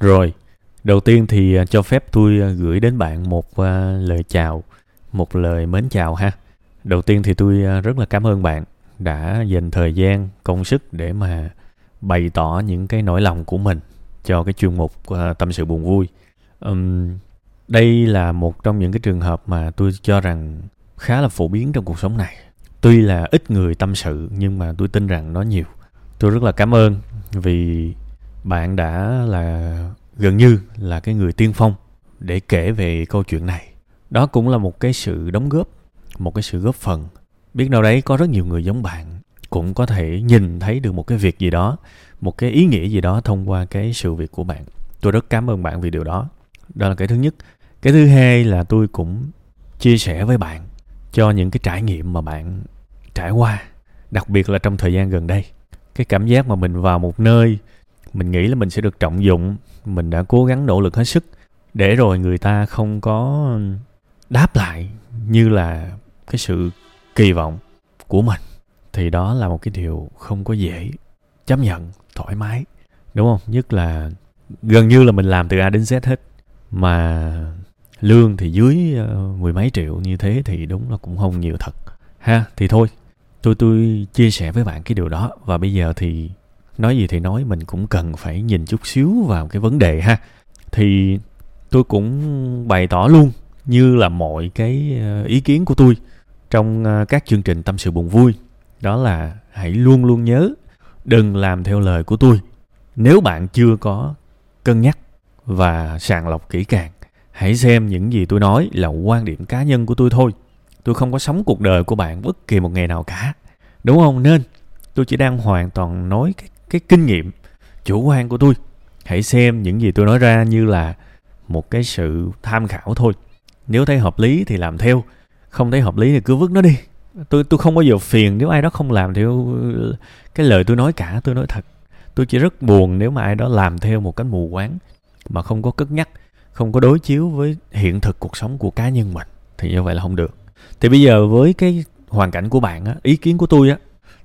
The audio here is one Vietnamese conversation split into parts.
Rồi, đầu tiên thì à, cho phép tôi à, gửi đến bạn một à, lời chào, một lời mến chào ha. Đầu tiên thì tôi rất là cảm ơn bạn đã dành thời gian, công sức để mà bày tỏ những cái nỗi lòng của mình cho cái chuyên mục tâm sự buồn vui. Ừm, đây là một trong những cái trường hợp mà tôi cho rằng khá là phổ biến trong cuộc sống này. Tuy là ít người tâm sự nhưng mà tôi tin rằng nó nhiều. Tôi rất là cảm ơn vì bạn đã là, gần như là cái người tiên phong để kể về câu chuyện này. Đó cũng là một cái sự đóng góp, một cái sự góp phần. Biết đâu đấy, có rất nhiều người giống bạn cũng có thể nhìn thấy được một cái việc gì đó, một cái ý nghĩa gì đó thông qua cái sự việc của bạn. Tôi rất cảm ơn bạn vì điều đó. Đó là cái thứ nhất. Cái thứ hai là tôi cũng chia sẻ với bạn cho những cái trải nghiệm mà bạn trải qua, đặc biệt là trong thời gian gần đây. Cái cảm giác mà mình vào một nơi mình nghĩ là mình sẽ được trọng dụng. Mình đã cố gắng nỗ lực hết sức để rồi người ta không có đáp lại như là cái sự kỳ vọng của mình. Thì đó là một cái điều không có dễ chấp nhận thoải mái đúng không? Nhất là gần như là mình làm từ a đến z hết mà lương thì dưới uh, mười mấy triệu như thế thì đúng là cũng không nhiều thật. Ha thì thôi tôi tôi chia sẻ với bạn cái điều đó. Và bây giờ thì nói gì thì nói, mình cũng cần phải nhìn chút xíu vào cái vấn đề ha. Thì tôi cũng bày tỏ luôn như là mọi cái ờ, ý kiến của tôi trong ờ, các chương trình tâm sự buồn vui. Đó là hãy luôn luôn nhớ, đừng làm theo lời của tôi. Nếu bạn chưa có cân nhắc và sàng lọc kỹ càng, hãy xem những gì tôi nói là quan điểm cá nhân của tôi thôi. Tôi không có sống cuộc đời của bạn bất kỳ một ngày nào cả. Đúng không? Nên tôi chỉ đang hoàn toàn nói cái cái kinh nghiệm chủ quan của tôi. Hãy xem những gì tôi nói ra như là một cái sự tham khảo thôi. Nếu thấy hợp lý thì làm theo, không thấy hợp lý thì cứ vứt nó đi. Tôi tôi không bao giờ phiền nếu ai đó không làm theo cái lời tôi nói cả, tôi nói thật. Tôi chỉ rất buồn nếu mà ai đó làm theo một cách mù quáng mà không có cất nhắc, không có đối chiếu với hiện thực cuộc sống của cá nhân mình, thì như vậy là không được. Thì bây giờ với cái hoàn cảnh của bạn á, ý kiến của tôi á,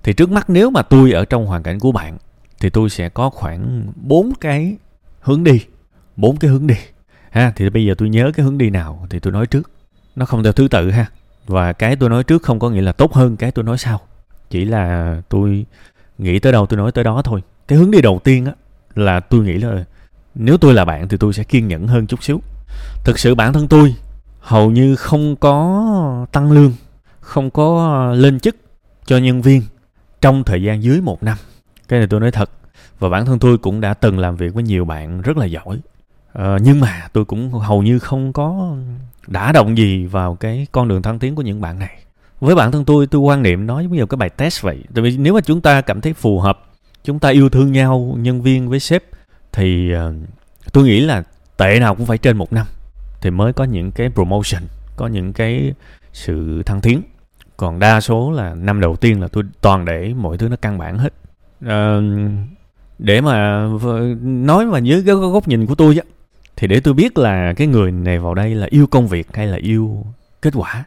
thì trước mắt nếu mà tôi ở trong hoàn cảnh của bạn thì tôi sẽ có khoảng bốn cái hướng đi, bốn cái hướng đi. Ha, thì bây giờ tôi nhớ cái hướng đi nào thì tôi nói trước. Nó không theo thứ tự ha. Và cái tôi nói trước không có nghĩa là tốt hơn cái tôi nói sau. Chỉ là tôi nghĩ tới đâu tôi nói tới đó thôi. Cái hướng đi đầu tiên á, là tôi nghĩ là nếu tôi là bạn thì tôi sẽ kiên nhẫn hơn chút xíu. Thực sự bản thân tôi hầu như không có tăng lương, không có lên chức cho nhân viên trong thời gian dưới một năm cái này tôi nói thật và bản thân tôi cũng đã từng làm việc với nhiều bạn rất là giỏi. Ờ, nhưng mà tôi cũng hầu như không có đã động gì vào cái con đường thăng tiến của những bạn này. Với bản thân tôi tôi quan niệm nói giống như cái bài test vậy. Tại vì nếu mà chúng ta cảm thấy phù hợp chúng ta yêu thương nhau nhân viên với sếp thì uh, tôi nghĩ là tệ nào cũng phải trên một năm thì mới có những cái promotion có những cái sự thăng tiến. Còn đa số là năm đầu tiên là tôi toàn để mọi thứ nó căn bản hết để mà nói mà dưới cái góc nhìn của tôi á thì để tôi biết là cái người này vào đây là yêu công việc hay là yêu kết quả.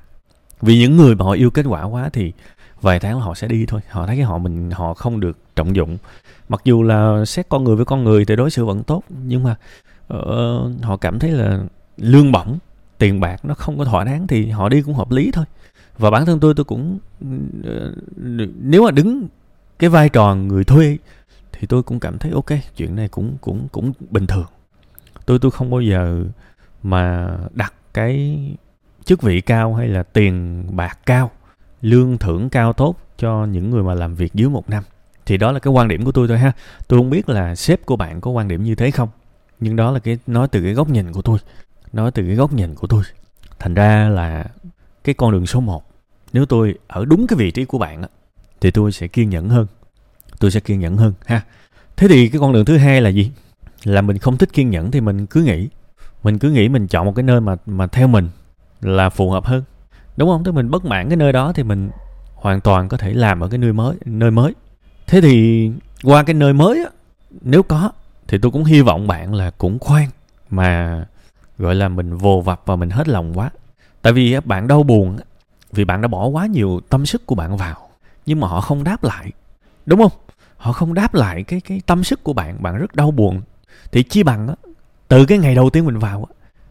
Vì những người mà họ yêu kết quả quá thì vài tháng là họ sẽ đi thôi. Họ thấy cái họ mình họ không được trọng dụng. Mặc dù là xét con người với con người thì đối xử vẫn tốt nhưng mà uh, họ cảm thấy là lương bổng tiền bạc nó không có thỏa đáng thì họ đi cũng hợp lý thôi. Và bản thân tôi tôi cũng uh, nếu mà đứng cái vai trò người thuê thì tôi cũng cảm thấy ok, chuyện này cũng cũng cũng bình thường. Tôi tôi không bao giờ mà đặt cái chức vị cao hay là tiền bạc cao, lương thưởng cao tốt cho những người mà làm việc dưới một năm. Thì đó là cái quan điểm của tôi thôi ha. Tôi không biết là sếp của bạn có quan điểm như thế không, nhưng đó là cái, nói từ cái góc nhìn của tôi, nói từ cái góc nhìn của tôi. Thành ra là cái con đường số 1 nếu tôi ở đúng cái vị trí của bạn thì tôi sẽ kiên nhẫn hơn. Tôi sẽ kiên nhẫn hơn, ha. Thế thì cái con đường thứ hai là gì? Là mình không thích kiên nhẫn thì mình cứ nghĩ. Mình cứ nghĩ mình chọn một cái nơi mà mà theo mình là phù hợp hơn. Đúng không? Tức mình bất mãn cái nơi đó thì mình hoàn toàn có thể làm ở cái nơi mới nơi mới. Thế thì qua cái nơi mới á, nếu có thì tôi cũng hy vọng bạn là cũng khoan mà, gọi là, mình vồ vập và mình hết lòng quá. Tại vì bạn đau buồn vì bạn đã bỏ quá nhiều tâm sức của bạn vào nhưng mà họ không đáp lại. Đúng không? Họ không đáp lại cái cái tâm sức của bạn. Bạn rất đau buồn. Thì chi bằng á, từ cái ngày đầu tiên mình vào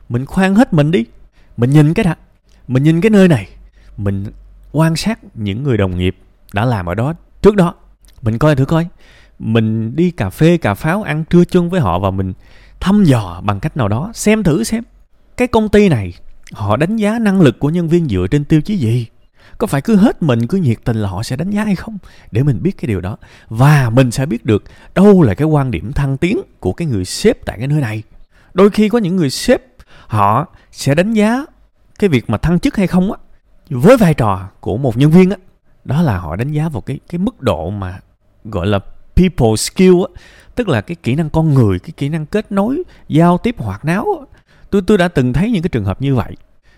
mình khoan hết mình đi. Mình nhìn cái đã, mình nhìn cái nơi này. Mình quan sát những người đồng nghiệp đã làm ở đó trước đó. Mình coi thử coi. Mình đi cà phê, cà pháo, ăn trưa chung với họ và mình thăm dò bằng cách nào đó, xem thử xem. Cái công ty này, họ đánh giá năng lực của nhân viên dựa trên tiêu chí gì? Có phải cứ hết mình, cứ nhiệt tình là họ sẽ đánh giá hay không? Để mình biết cái điều đó. Và mình sẽ biết được đâu là cái quan điểm thăng tiến của cái người sếp tại cái nơi này. Đôi khi có những người sếp, họ sẽ đánh giá cái việc mà thăng chức hay không á, với vai trò của một nhân viên á. Đó là họ đánh giá vào cái cái mức độ mà, gọi là, people skill á. Tức là cái kỹ năng con người, cái kỹ năng kết nối, giao tiếp hoạt náo tôi tôi đã từng thấy những cái trường hợp như vậy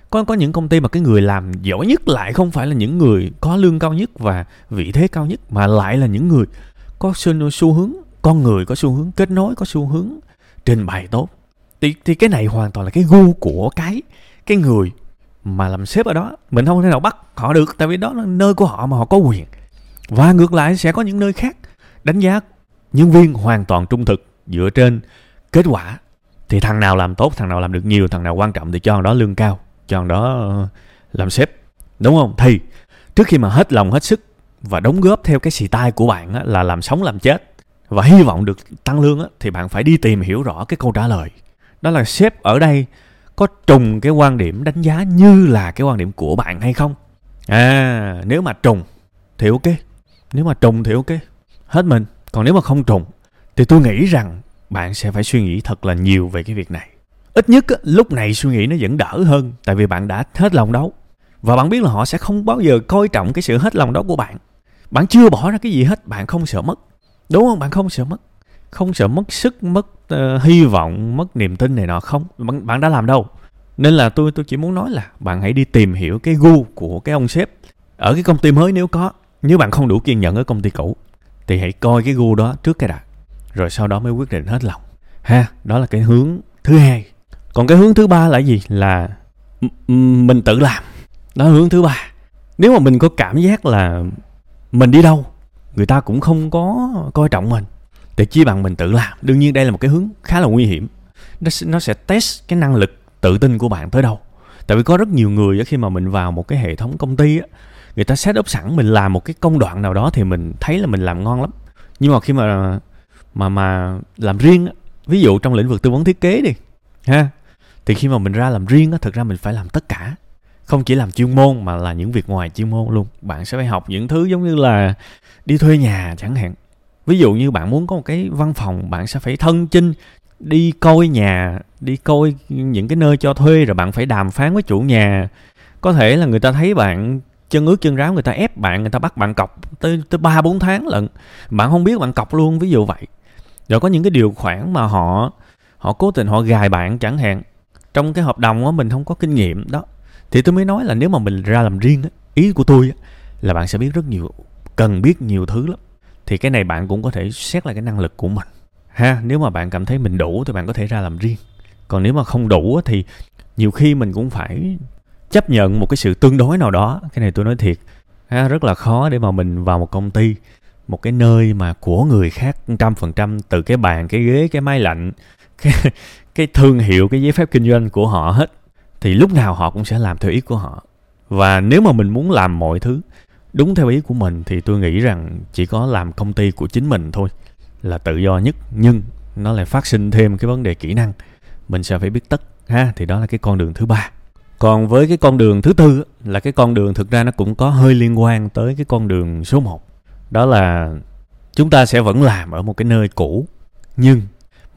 có có những công ty mà cái người làm giỏi nhất lại không phải là những người có lương cao nhất và vị thế cao nhất mà lại là những người có xu, xu hướng con người có xu hướng kết nối có xu hướng trình bày tốt. Thì thì cái này hoàn toàn là cái gu của cái cái người mà làm sếp ở đó. Mình không thể nào bắt họ được tại vì đó là nơi của họ mà họ có quyền. Và ngược lại sẽ có những nơi khác đánh giá nhân viên hoàn toàn trung thực dựa trên kết quả. Thì thằng nào làm tốt thằng nào làm được nhiều thằng nào quan trọng thì cho thằng đó lương cao cho đó ờ, làm sếp đúng không? Thì trước khi mà hết lòng hết sức và đóng góp theo cái xì tai của bạn á, là làm sống làm chết và hy vọng được tăng lương á, thì bạn phải đi tìm hiểu rõ cái câu trả lời. Đó là sếp ở đây có trùng cái quan điểm đánh giá như là cái quan điểm của bạn hay không? À nếu mà trùng thì ok. Nếu mà trùng thì ok. Hết mình. Còn nếu mà không trùng thì tôi nghĩ rằng bạn sẽ phải suy nghĩ thật là nhiều về cái việc này ít nhất lúc này suy nghĩ nó vẫn đỡ hơn tại vì bạn đã hết lòng đấu và bạn biết là họ sẽ không bao giờ coi trọng cái sự hết lòng đó của bạn. Bạn chưa bỏ ra cái gì hết bạn không sợ mất. Đúng không? Bạn không sợ mất. Không sợ mất sức mất uh, hy vọng mất niềm tin này nọ không. Bạn, bạn đã làm đâu. Nên là tôi tôi chỉ muốn nói là bạn hãy đi tìm hiểu cái gu của cái ông sếp ở cái công ty mới nếu có. Nếu bạn không đủ kiên nhẫn ở công ty cũ thì hãy coi cái gu đó trước cái đã rồi sau đó mới quyết định hết lòng. Ha đó là cái hướng thứ hai còn cái hướng thứ ba là gì? Là mình tự làm. Đó là hướng thứ ba. Nếu mà mình có cảm giác là mình đi đâu, người ta cũng không có coi trọng mình, thì chi bằng mình tự làm. Đương nhiên đây là một cái hướng khá là nguy hiểm. Nó nó sẽ test cái năng lực tự tin của bạn tới đâu. Tại vì có rất nhiều người khi mà mình vào một cái hệ thống công ty á, người ta set up sẵn, mình làm một cái công đoạn nào đó thì mình thấy là mình làm ngon lắm. Nhưng mà khi mà mà mà làm riêng ví dụ trong lĩnh vực tư vấn thiết kế đi, ha thì khi mà mình ra làm riêng á thực ra mình phải làm tất cả. Không chỉ làm chuyên môn mà là những việc ngoài chuyên môn luôn. Bạn sẽ phải học những thứ giống như là đi thuê nhà chẳng hạn. Ví dụ như bạn muốn có một cái văn phòng, bạn sẽ phải thân chinh, đi coi nhà, đi coi những cái nơi cho thuê, rồi bạn phải đàm phán với chủ nhà. Có thể là người ta thấy bạn chân ướt chân ráo, người ta ép bạn, người ta bắt bạn cọc tới tới ba bốn tháng lận. Bạn không biết bạn cọc luôn, ví dụ vậy. Rồi có những cái điều khoản mà họ họ cố tình họ gài bạn chẳng hạn trong cái hợp đồng á mình không có kinh nghiệm đó. Thì tôi mới nói là nếu mà mình ra làm riêng á ý của tôi á là bạn sẽ biết rất nhiều cần biết nhiều thứ lắm. Thì cái này bạn cũng có thể xét lại cái năng lực của mình. Ha nếu mà bạn cảm thấy mình đủ thì bạn có thể ra làm riêng. Còn nếu mà không đủ thì nhiều khi mình cũng phải chấp nhận một cái sự tương đối nào đó. Cái này tôi nói thiệt. Ha, rất là khó để mà mình vào một công ty một cái nơi mà của người khác trăm phần trăm từ cái bàn cái ghế cái máy lạnh cái cái thương hiệu, cái giấy phép kinh doanh của họ hết, thì lúc nào họ cũng sẽ làm theo ý của họ. Và nếu mà mình muốn làm mọi thứ đúng theo ý của mình, thì tôi nghĩ rằng chỉ có làm công ty của chính mình thôi là tự do nhất. Nhưng nó lại phát sinh thêm cái vấn đề kỹ năng. Mình sẽ phải biết tất, ha, thì đó là cái con đường thứ ba. Còn với cái con đường thứ tư là cái con đường thực ra nó cũng có hơi liên quan tới cái con đường số 1 đó là chúng ta sẽ vẫn làm ở một cái nơi cũ, nhưng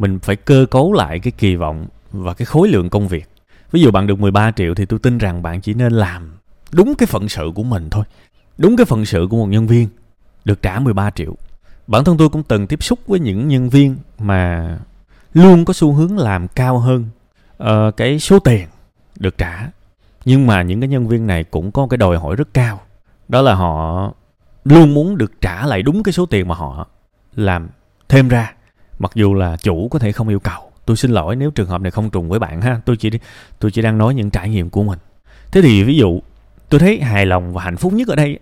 mình phải cơ cấu lại cái kỳ vọng và cái khối lượng công việc. Ví dụ bạn được 13 triệu thì tôi tin rằng bạn chỉ nên làm đúng cái phận sự của mình thôi. Đúng cái phận sự của một nhân viên được trả 13 triệu. Bản thân tôi cũng từng tiếp xúc với những nhân viên mà luôn có xu hướng làm cao hơn uh, cái số tiền được trả. Nhưng mà những cái nhân viên này cũng có cái đòi hỏi rất cao. Đó là họ luôn muốn được trả lại đúng cái số tiền mà họ làm thêm ra mặc dù là chủ có thể không yêu cầu. Tôi xin lỗi nếu trường hợp này không trùng với bạn ha. Tôi chỉ tôi chỉ đang nói những trải nghiệm của mình. Thế thì ví dụ, tôi thấy hài lòng và hạnh phúc nhất ở đây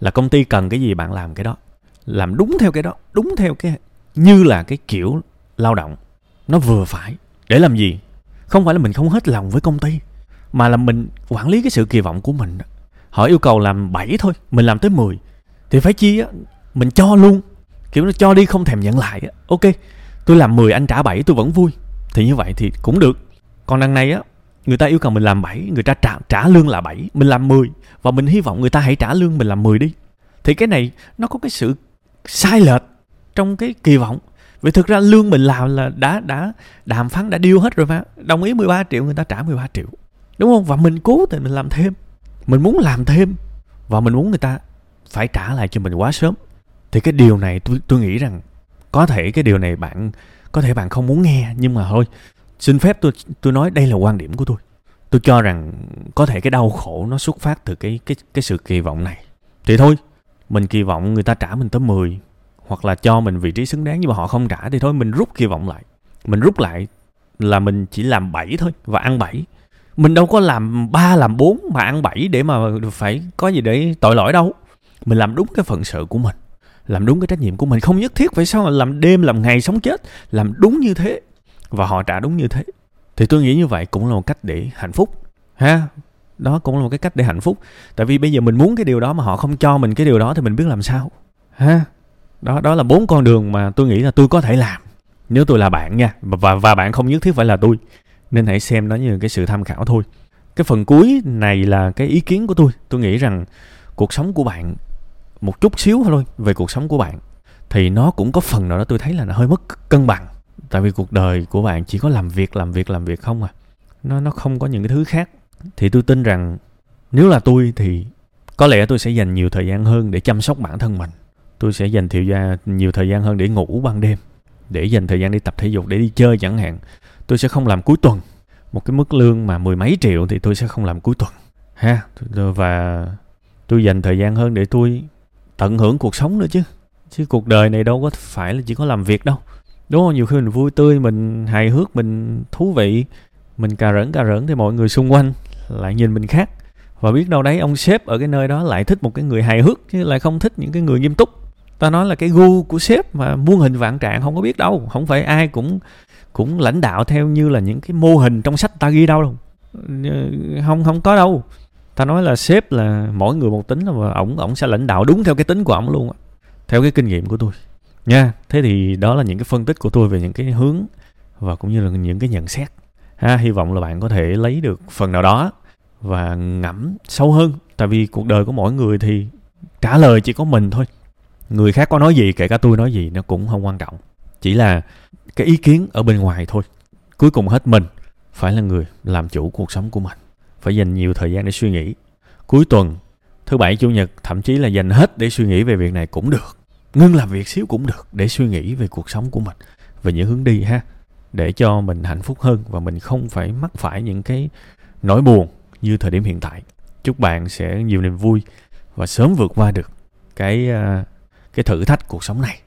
là công ty cần cái gì bạn làm cái đó. Làm đúng theo cái đó, đúng theo cái, như là cái kiểu lao động. Nó vừa phải. Để làm gì? Không phải là mình không hết lòng với công ty, mà là mình quản lý cái sự kỳ vọng của mình họ yêu cầu làm 7 thôi, mình làm tới 10 thì phải chi á, mình cho luôn. Kiểu nó cho đi không thèm nhận lại ok tôi làm 10 anh trả 7 tôi vẫn vui. Thì như vậy thì cũng được. Còn đằng này á, người ta yêu cầu mình làm 7 người ta trả trả lương là 7 mình làm 10 và mình hy vọng người ta hãy trả lương mình làm 10 đi. Thì cái này nó có cái sự sai lệch trong cái kỳ vọng. Vì thực ra lương mình làm là đã đã đàm phán đã điêu hết rồi mà. Đồng ý 13 triệu, người ta trả 13 triệu. Đúng không? Và mình cố tình mình làm thêm. Mình muốn làm thêm. Và mình muốn người ta phải trả lại cho mình quá sớm. Thì cái điều này tôi tôi nghĩ rằng có thể cái điều này bạn, có thể bạn không muốn nghe, nhưng mà thôi. Xin phép tôi tôi nói đây là quan điểm của tôi. Tôi cho rằng có thể cái đau khổ nó xuất phát từ cái cái cái sự kỳ vọng này. Thì thôi, mình kỳ vọng người ta trả mình tới 10 hoặc là cho mình vị trí xứng đáng nhưng mà họ không trả thì thôi, mình rút kỳ vọng lại. Mình rút lại là mình chỉ làm 7 thôi và ăn 7 mình đâu có làm 3 làm 4 mà ăn 7 để mà phải có gì để tội lỗi đâu. Mình làm đúng cái phận sự của mình làm đúng cái trách nhiệm của mình. Không nhất thiết phải sao mà làm đêm, làm ngày sống chết, làm đúng như thế. Và họ trả đúng như thế. Thì tôi nghĩ như vậy cũng là một cách để hạnh phúc, ha? Đó cũng là một cái cách để hạnh phúc. Tại vì bây giờ mình muốn cái điều đó mà họ không cho mình cái điều đó thì mình biết làm sao, ha? Đó đó là bốn con đường mà tôi nghĩ là tôi có thể làm nếu tôi là bạn nha. Và và bạn không nhất thiết phải là tôi. Nên hãy xem nó như cái sự tham khảo thôi. Cái phần cuối này là cái ý kiến của tôi. Tôi nghĩ rằng cuộc sống của bạn một chút xíu thôi về cuộc sống của bạn, thì nó cũng có phần nào đó tôi thấy là nó hơi mất cân bằng. Tại vì cuộc đời của bạn chỉ có làm việc làm việc làm việc không à. Nó nó không có những cái thứ khác. Thì tôi tin rằng nếu là tôi thì có lẽ tôi sẽ dành nhiều thời gian hơn để chăm sóc bản thân mình. Tôi sẽ dành thời gian, nhiều thời gian hơn để ngủ ban đêm, để dành thời gian đi tập thể dục, để đi chơi chẳng hạn. Tôi sẽ không làm cuối tuần. Một cái mức lương mà mười mấy triệu thì tôi sẽ không làm cuối tuần. Ha và tôi dành thời gian hơn để tôi tận hưởng cuộc sống nữa chứ. Chứ cuộc đời này đâu có phải là chỉ có làm việc đâu. Đúng không? Nhiều khi mình vui tươi, mình hài hước, mình thú vị, mình cà rỡn cà rỡn thì mọi người xung quanh lại nhìn mình khác. Và biết đâu đấy, ông sếp ở cái nơi đó lại thích một cái người hài hước, chứ lại không thích những cái người nghiêm túc. Ta nói là cái gu của sếp mà muôn hình vạn trạng không có biết đâu. Không phải ai cũng cũng lãnh đạo theo như là những cái mô hình trong sách ta ghi đâu đâu. Ờ, không không có đâu ta nói là sếp là mỗi người một tính và ổng ổng sẽ lãnh đạo đúng theo cái tính của ổng luôn theo cái kinh nghiệm của tôi. Nha, thế thì đó là những cái phân tích của tôi về những cái hướng và cũng như là những cái nhận xét. Ha, hy vọng là bạn có thể lấy được phần nào đó và ngẫm sâu hơn. Tại vì cuộc đời của mỗi người thì trả lời chỉ có mình thôi. Người khác có nói gì, kể cả tôi nói gì, nó cũng không quan trọng. Chỉ là cái ý kiến ở bên ngoài thôi. Cuối cùng hết mình, phải là người làm chủ cuộc sống của mình phải dành nhiều thời gian để suy nghĩ. Cuối tuần, thứ bảy, chủ nhật, thậm chí là dành hết để suy nghĩ về việc này cũng được. Ngưng làm việc xíu cũng được để suy nghĩ về cuộc sống của mình về những hướng đi ha. Để cho mình hạnh phúc hơn và mình không phải mắc phải những cái nỗi buồn như thời điểm hiện tại. Chúc bạn sẽ nhiều niềm vui và sớm vượt qua được cái à, cái thử thách cuộc sống này.